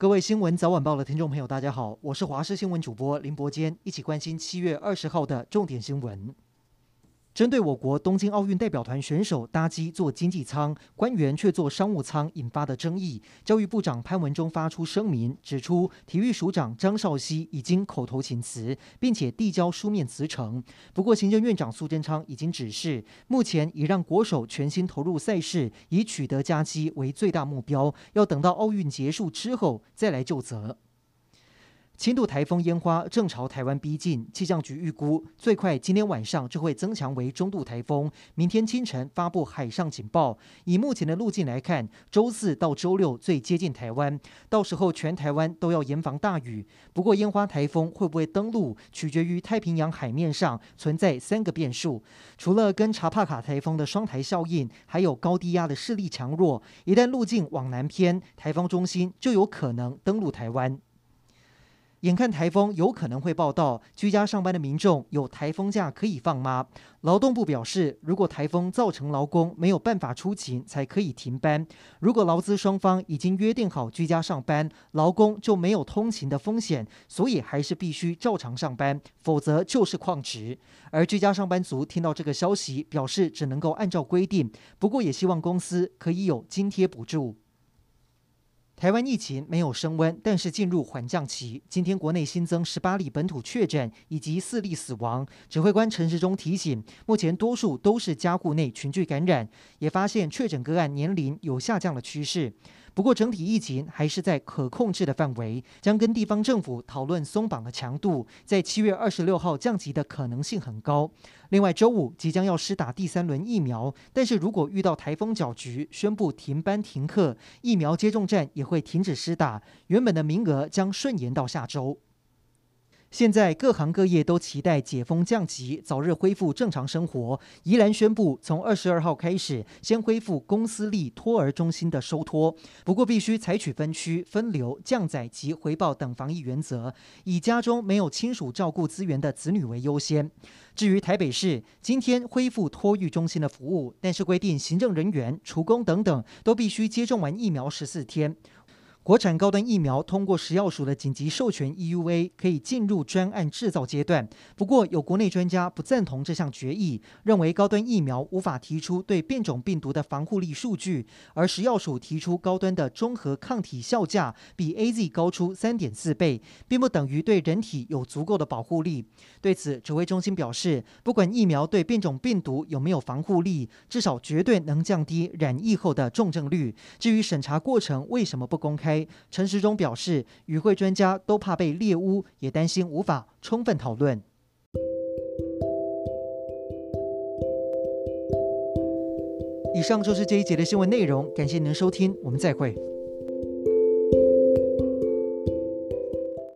各位新闻早晚报的听众朋友，大家好，我是华视新闻主播林伯坚，一起关心七月二十号的重点新闻。针对我国东京奥运代表团选手搭机坐经济舱，官员却坐商务舱引发的争议，教育部长潘文忠发出声明，指出体育署长张少熙已经口头请辞，并且递交书面辞呈。不过，行政院长苏贞昌已经指示，目前已让国手全心投入赛事，以取得佳绩为最大目标，要等到奥运结束之后再来就责。轻度台风烟花正朝台湾逼近，气象局预估最快今天晚上就会增强为中度台风，明天清晨发布海上警报。以目前的路径来看，周四到周六最接近台湾，到时候全台湾都要严防大雨。不过烟花台风会不会登陆，取决于太平洋海面上存在三个变数，除了跟查帕卡台风的双台效应，还有高低压的势力强弱。一旦路径往南偏，台风中心就有可能登陆台湾。眼看台风有可能会报道，居家上班的民众有台风假可以放吗？劳动部表示，如果台风造成劳工没有办法出勤，才可以停班。如果劳资双方已经约定好居家上班，劳工就没有通勤的风险，所以还是必须照常上班，否则就是旷职。而居家上班族听到这个消息，表示只能够按照规定，不过也希望公司可以有津贴补助。台湾疫情没有升温，但是进入缓降期。今天国内新增十八例本土确诊以及四例死亡。指挥官陈时中提醒，目前多数都是家户内群聚感染，也发现确诊个案年龄有下降的趋势。不过，整体疫情还是在可控制的范围，将跟地方政府讨论松绑的强度，在七月二十六号降级的可能性很高。另外，周五即将要施打第三轮疫苗，但是如果遇到台风搅局，宣布停班停课，疫苗接种站也会停止施打，原本的名额将顺延到下周。现在各行各业都期待解封降级，早日恢复正常生活。宜兰宣布，从二十二号开始，先恢复公私立托儿中心的收托，不过必须采取分区、分流、降载及回报等防疫原则，以家中没有亲属照顾资源的子女为优先。至于台北市，今天恢复托育中心的服务，但是规定行政人员、厨工等等都必须接种完疫苗十四天。国产高端疫苗通过食药署的紧急授权 EUA，可以进入专案制造阶段。不过，有国内专家不赞同这项决议，认为高端疫苗无法提出对变种病毒的防护力数据，而食药署提出高端的中和抗体效价比 AZ 高出三点四倍，并不等于对人体有足够的保护力。对此，指挥中心表示，不管疫苗对变种病毒有没有防护力，至少绝对能降低染疫后的重症率。至于审查过程为什么不公开？陈时中表示，与会专家都怕被猎污，也担心无法充分讨论。以上就是这一节的新闻内容，感谢您收听，我们再会。